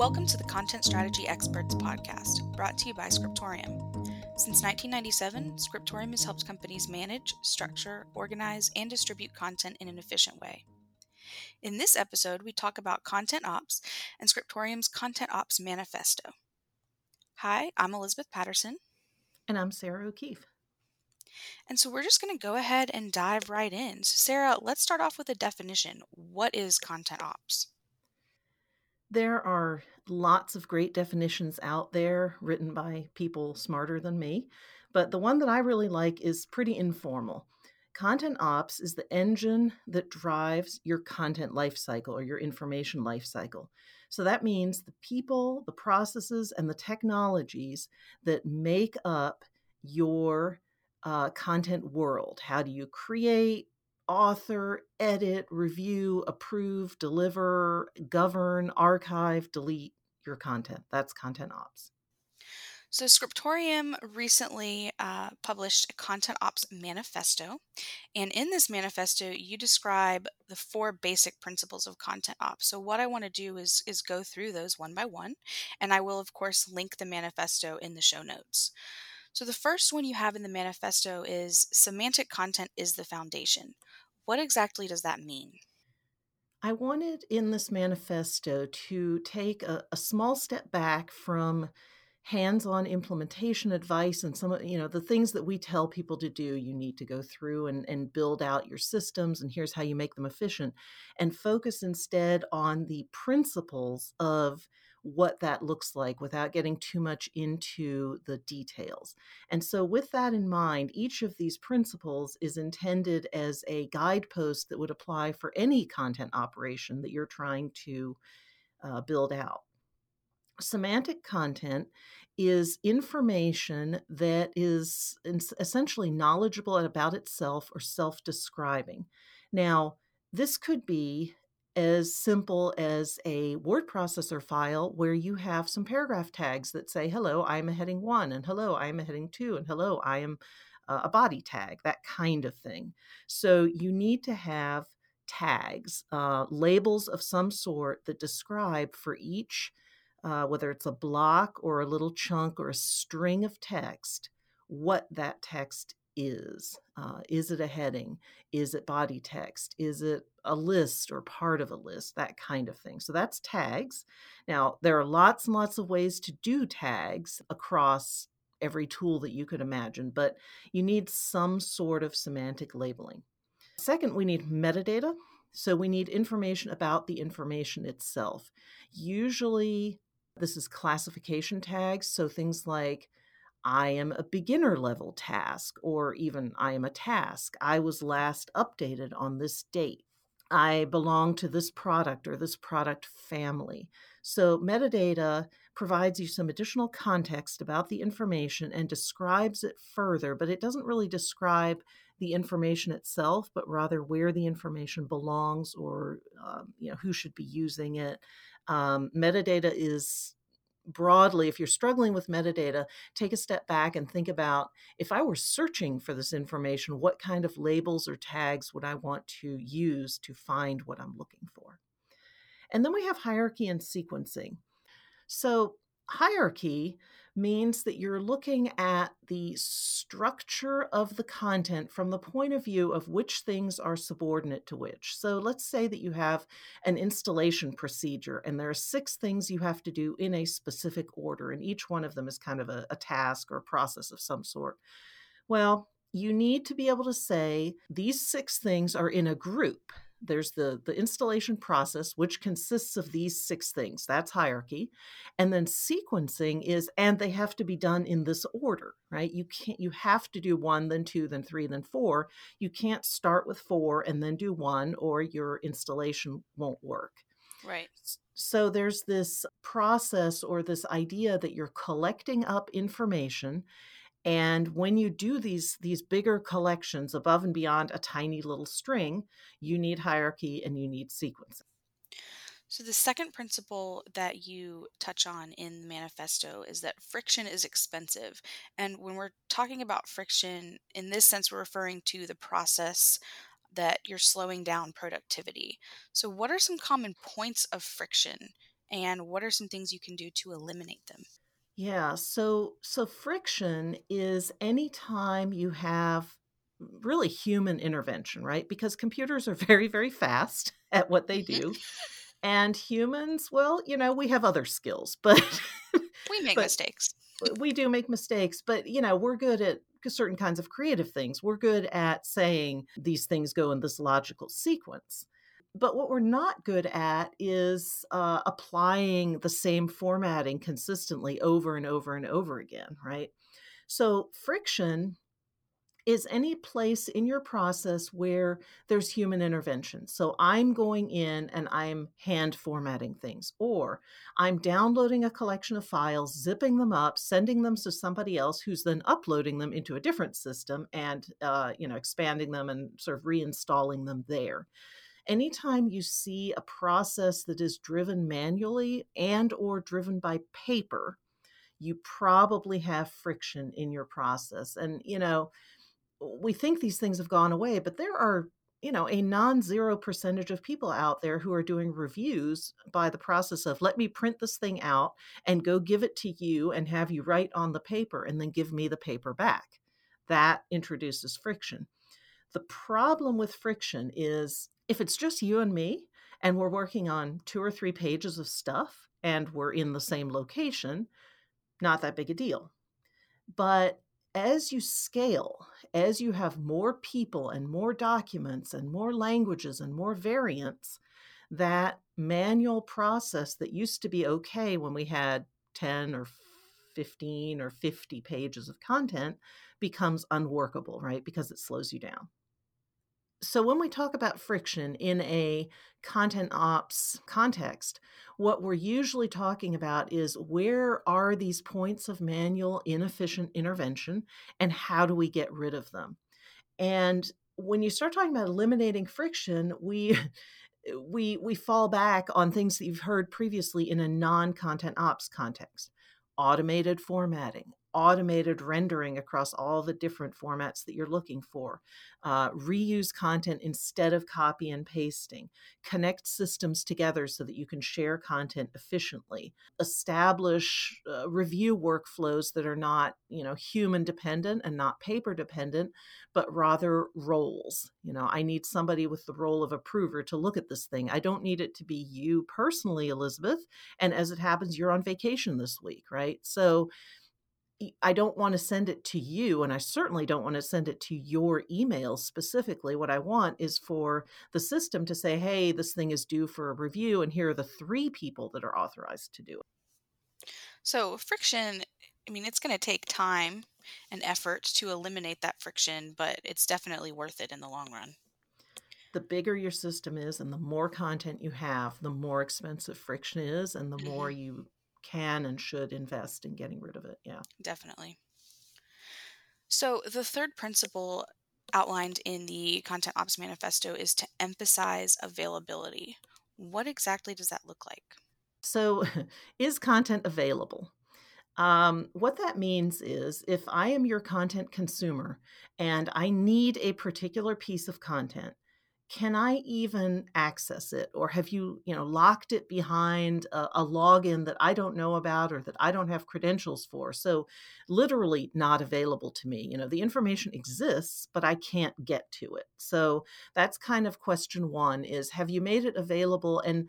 Welcome to the Content Strategy Experts podcast, brought to you by Scriptorium. Since 1997, Scriptorium has helped companies manage, structure, organize, and distribute content in an efficient way. In this episode, we talk about content ops and Scriptorium's Content Ops Manifesto. Hi, I'm Elizabeth Patterson. And I'm Sarah O'Keefe. And so we're just going to go ahead and dive right in. So, Sarah, let's start off with a definition. What is content ops? There are lots of great definitions out there written by people smarter than me, but the one that I really like is pretty informal. Content ops is the engine that drives your content lifecycle or your information lifecycle. So that means the people, the processes, and the technologies that make up your uh, content world. How do you create, author, edit, review, approve, deliver, govern, archive, delete your content? That's content ops. So, Scriptorium recently uh, published a Content Ops Manifesto. And in this manifesto, you describe the four basic principles of Content Ops. So, what I want to do is, is go through those one by one. And I will, of course, link the manifesto in the show notes. So, the first one you have in the manifesto is semantic content is the foundation. What exactly does that mean? I wanted in this manifesto to take a, a small step back from hands-on implementation advice and some of you know the things that we tell people to do you need to go through and, and build out your systems and here's how you make them efficient and focus instead on the principles of what that looks like without getting too much into the details. And so, with that in mind, each of these principles is intended as a guidepost that would apply for any content operation that you're trying to uh, build out. Semantic content is information that is essentially knowledgeable about itself or self describing. Now, this could be as simple as a word processor file where you have some paragraph tags that say, hello, I'm a heading one, and hello, I'm a heading two, and hello, I am a body tag, that kind of thing. So you need to have tags, uh, labels of some sort that describe for each, uh, whether it's a block or a little chunk or a string of text, what that text is. Uh, is it a heading? Is it body text? Is it a list or part of a list? That kind of thing. So that's tags. Now, there are lots and lots of ways to do tags across every tool that you could imagine, but you need some sort of semantic labeling. Second, we need metadata. So we need information about the information itself. Usually, this is classification tags. So things like I am a beginner level task, or even I am a task. I was last updated on this date. I belong to this product or this product family. So, metadata provides you some additional context about the information and describes it further, but it doesn't really describe the information itself, but rather where the information belongs or um, you know who should be using it. Um, metadata is broadly, if you're struggling with metadata, take a step back and think about if I were searching for this information, what kind of labels or tags would I want to use to find what I'm looking for? And then we have hierarchy and sequencing. So, hierarchy means that you're looking at the structure of the content from the point of view of which things are subordinate to which. So let's say that you have an installation procedure and there are six things you have to do in a specific order, and each one of them is kind of a, a task or a process of some sort. Well, you need to be able to say these six things are in a group there's the the installation process which consists of these six things that's hierarchy and then sequencing is and they have to be done in this order right? You can't you have to do one then two then three then four. You can't start with four and then do one or your installation won't work. Right. So there's this process or this idea that you're collecting up information and when you do these these bigger collections above and beyond a tiny little string, you need hierarchy and you need sequencing. So, the second principle that you touch on in the manifesto is that friction is expensive. And when we're talking about friction, in this sense, we're referring to the process that you're slowing down productivity. So, what are some common points of friction And what are some things you can do to eliminate them? Yeah, so so friction is anytime you have really human intervention, right? Because computers are very, very fast at what they hmm do. And humans, well, you know, we have other skills, but We make but mistakes. we do make mistakes, but you know, we're good at certain kinds of creative things. We're good at saying these things go in this logical sequence. But what we're not good at is uh, applying the same formatting consistently over and over and over again, right? So, friction is any place in your process where there's human intervention. So I'm going in and I'm hand formatting things, or I'm downloading a collection of files, zipping them up, sending them to somebody else who's then uploading them into a different system and uh, you know expanding them and sort of reinstalling them there. Anytime you see a process that is driven manually and or driven by paper, you probably have friction in your process. And you know, we think these things have gone away, but there are, you know, a non zero percentage of people out there who are doing reviews by the process of let me print this thing out and go give it to you and have you write on the paper and then give me the paper back. That introduces friction. The problem with friction is if it's just you and me and we're working on two or three pages of stuff and we're in the same location, not that big a deal. But as you scale, as you have more people and more documents and more languages and more variants, that manual process that used to be okay when we had 10 or 15 or 50 pages of content becomes unworkable, right? Because it slows you down so when we talk about friction in a content ops context what we're usually talking about is where are these points of manual inefficient intervention and how do we get rid of them? And when you start talking about eliminating friction we we we fall back on things that you've heard previously in a non-content ops context. Automated formatting automated rendering across all the different formats that you're looking for, uh, reuse content instead of copy and pasting, connect systems together so that you can share content efficiently, establish uh, review workflows that are not, you know, human dependent and not paper dependent, but rather roles. You know, I need somebody with the role of approver to look at this thing. I don't need it to be you personally, Elizabeth. And as it happens, you're on vacation this week, right? So, I don't want to send it to you, and I certainly don't want to send it to your email specifically. What I want is for the system to say, hey, this thing is due for a review, and here are the three people that are authorized to do it. So, friction, I mean, it's going to take time and effort to eliminate that friction, but it's definitely worth it in the long run. The bigger your system is and the more content you have, the more expensive friction is, and the more hmm you can and should invest in getting rid of it. Yeah. Definitely. So, the third principle outlined in the Content Ops Manifesto is to emphasize availability. What exactly does that look like? So, is content available? Um, what that means is if I am your content consumer and I need a particular piece of content, can I even access it? Or have you, you know, locked it behind a, a login that I don't know about or that I don't have credentials for? So literally not available to me. You know, the information exists, but I can't get to it. So that's kind of question one is have you made it available? And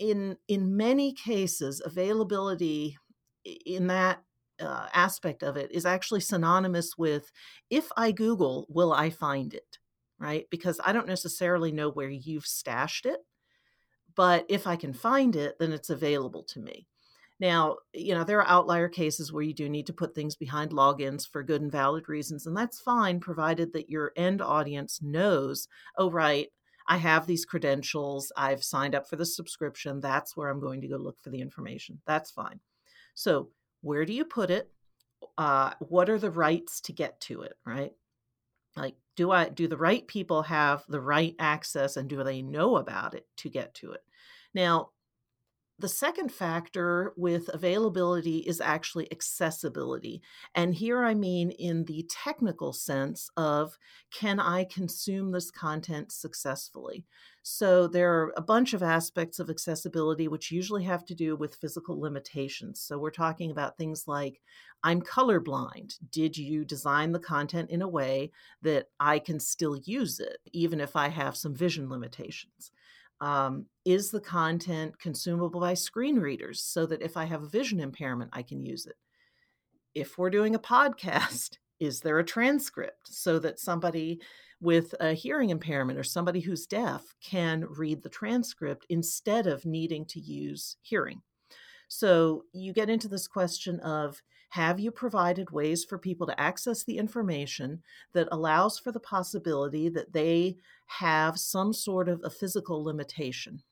in in many cases, availability in that uh, aspect of it is actually synonymous with if I Google, will I find it? Right? Because I don't necessarily know where you've stashed it, but if I can find it, then it's available to me. Now, you know, there are outlier cases where you do need to put things behind logins for good and valid reasons, and that's fine, provided that your end audience knows, oh, right, I have these credentials, I've signed up for the subscription, that's where I'm going to go look for the information. That's fine. So, where do you put it? Uh, what are the rights to get to it, right? Like, do I do the right people have the right access and do they know about it to get to it? Now, The second factor with availability is actually accessibility. And here I mean in the technical sense of can I consume this content successfully? So there are a bunch of aspects of accessibility which usually have to do with physical limitations. So we're talking about things like I'm colorblind. Did you design the content in a way that I can still use it, even if I have some vision limitations? Um, is the content consumable by screen readers so that if I have a vision impairment, I can use it? If we're doing a podcast, is there a transcript so that somebody with a hearing impairment or somebody who's deaf can read the transcript instead of needing to use hearing? So you get into this question of have you provided ways for people to access the information that allows for the possibility that they have some sort of a physical limitation?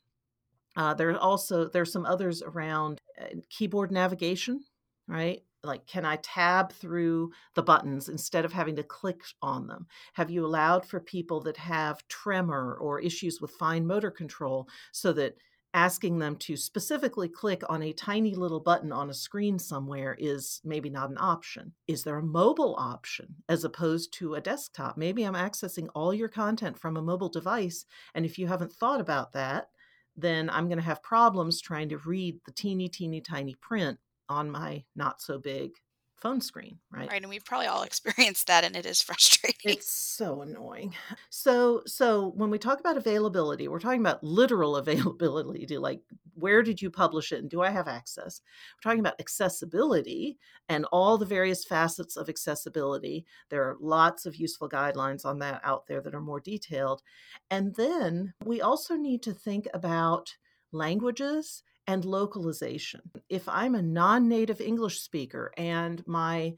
Uh, there are also there's some others around uh, keyboard navigation, right? Like, can I tab through the buttons instead of having to click on them? Have you allowed for people that have tremor or issues with fine motor control so that asking them to specifically click on a tiny little button on a screen somewhere is maybe not an option. Is there a mobile option as opposed to a desktop? Maybe I'm accessing all your content from a mobile device. And if you haven't thought about that, then I'm going to have problems trying to read the teeny, teeny, tiny print on my not so big phone screen, right? Right, and we've probably all experienced that and it is frustrating. It's so annoying. So so when we talk about availability, we're talking about literal availability to like where did you publish it and do I have access? We're talking about accessibility and all the various facets of accessibility. There are lots of useful guidelines on that out there that are more detailed. And then we also need to think about languages and localization. If I'm a non native English speaker and my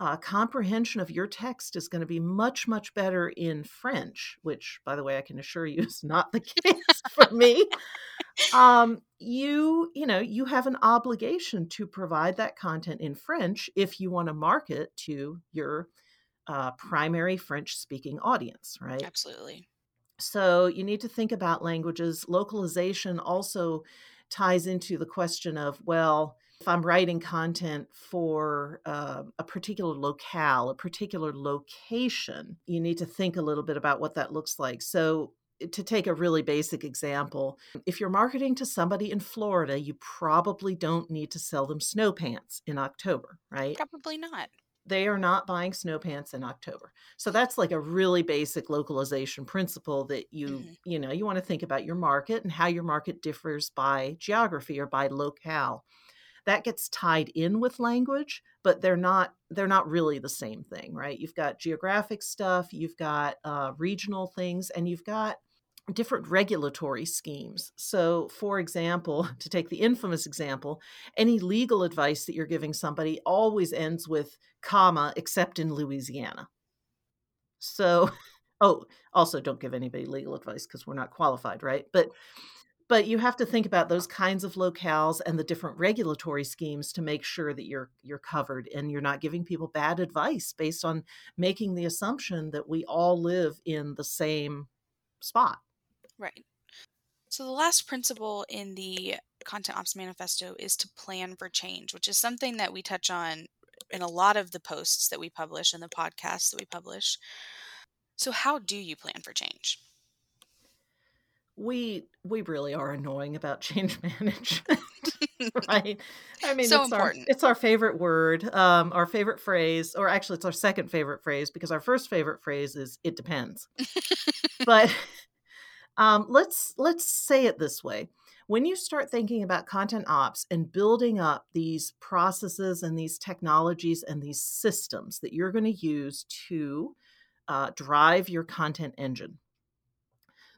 uh, comprehension of your text is going to be much, much better in French, which, by the way, I can assure you is not the case for me. Um, you, you know, you have an obligation to provide that content in French if you want to market to your uh, primary French speaking audience, right? Absolutely. So you need to think about languages. Localization also ties into the question of, well, if I'm writing content for uh, a particular locale, a particular location, you need to think a little bit about what that looks like. So, eh, to take a really basic example, if you're marketing to somebody in Florida, you probably don't need to sell them snow pants in October, right? Probably not they are not buying snow pants in October. So that's like a really basic localization principle that you, mm-hmm. you know, you want to think about your market and how your market differs by geography or by locale. That gets tied in with language, but they're not they're not really the same thing, right? You've got geographic stuff, you've got uh, regional things, and you've got different regulatory schemes. So, for example, to take the infamous example, any legal advice that you're giving somebody always ends with comma except in Louisiana. So, oh, also don't give anybody legal advice because we're not qualified, right? But but you have to think about those kinds of locales and the different regulatory schemes to make sure that you're you're covered and you're not giving people bad advice based on making the assumption that we all live in the same spot. Right. So the last principle in the Content Ops Manifesto is to plan for change, which is something that we touch on in a lot of the posts that we publish and the podcasts that we publish. So how do you plan for change? We we really are annoying about change management. right? I mean, so it's important. Our, it's our favorite word, um, our favorite phrase, or actually, it's our second favorite phrase because our first favorite phrase is "it depends." but um, let's let's say it this way: when you start thinking about content ops and building up these processes and these technologies and these systems that you're going to use to uh, drive your content engine,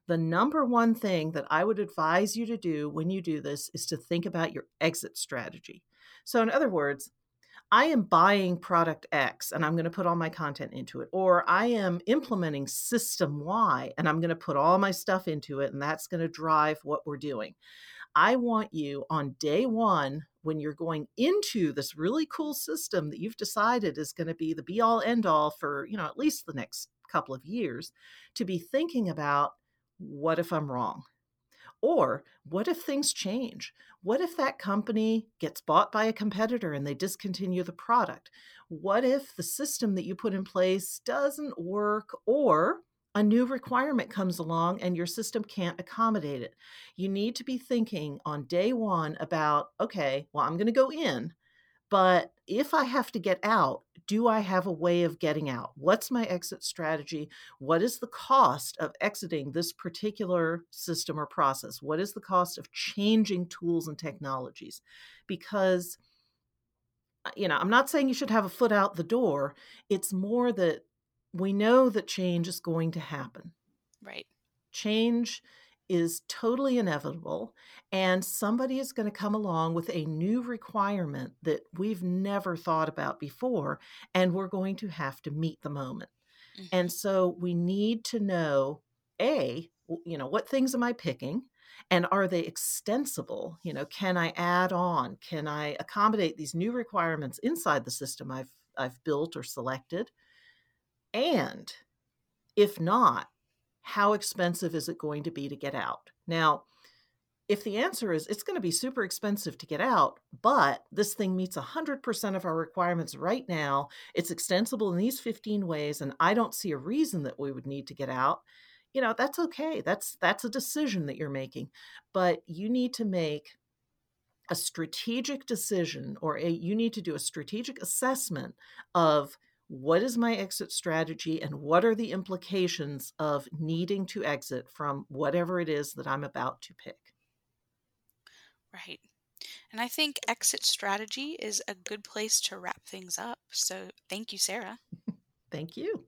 the number one thing that I would advise you to do when you do this is to think about your exit strategy. So, in other words, I am buying product X and I'm going to put all my content into it, or I am implementing system Y and I'm going to put all my stuff into it, and that's going to drive what we're doing. I want you on day one, when you're going into this really cool system that you've decided is going to be the be all end all for, you know, at least the next couple of years, to be thinking about what if I'm wrong? Or what if things change? What if that company gets bought by a competitor and they discontinue the product? What if the system that you put in place doesn't work or a new requirement comes along and your system can't accommodate it? You need to be thinking on day one about, okay, well, I'm going to go in, but if I have to get out, do I have a way of getting out? What's my exit strategy? What is the cost of exiting this particular system or process? What is the cost of changing tools and technologies? Because, uh, you know, I'm not saying you should have a foot out the door. It's more that we know that change is going to happen. Right. Change is totally inevitable and somebody is going to come along with a new requirement that we've never thought about before and we're going to have to meet the moment. Mm-hmm. and so we need to know a you know what things am i picking and are they extensible? You know can i add on? Can i accommodate these new requirements inside the system i've i've built or selected? And if not how expensive is it going to be to get out? Now, if the answer is it's going to be super expensive to get out, but this thing meets 100% of our requirements right now, it's extensible in these 15 ways, and I don't see a reason that we would need to get out, you know, that's okay. That's that's a decision that you're making. But you need to make a strategic decision or a you need to do a strategic assessment of what is my exit strategy and what are the implications of needing to exit from whatever it is that I'm about to pick? Right. And I think exit strategy is a good place to wrap things up. So thank you, Sarah. Thank you.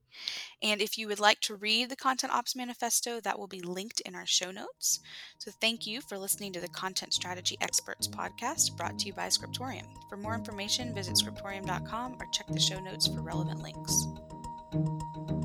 And if you would like to read the Content Ops Manifesto, that will be linked in our show notes. So thank you for listening to the Content Strategy Experts podcast brought to you by Scriptorium. For more information, visit scriptorium.com or check the show notes for relevant links.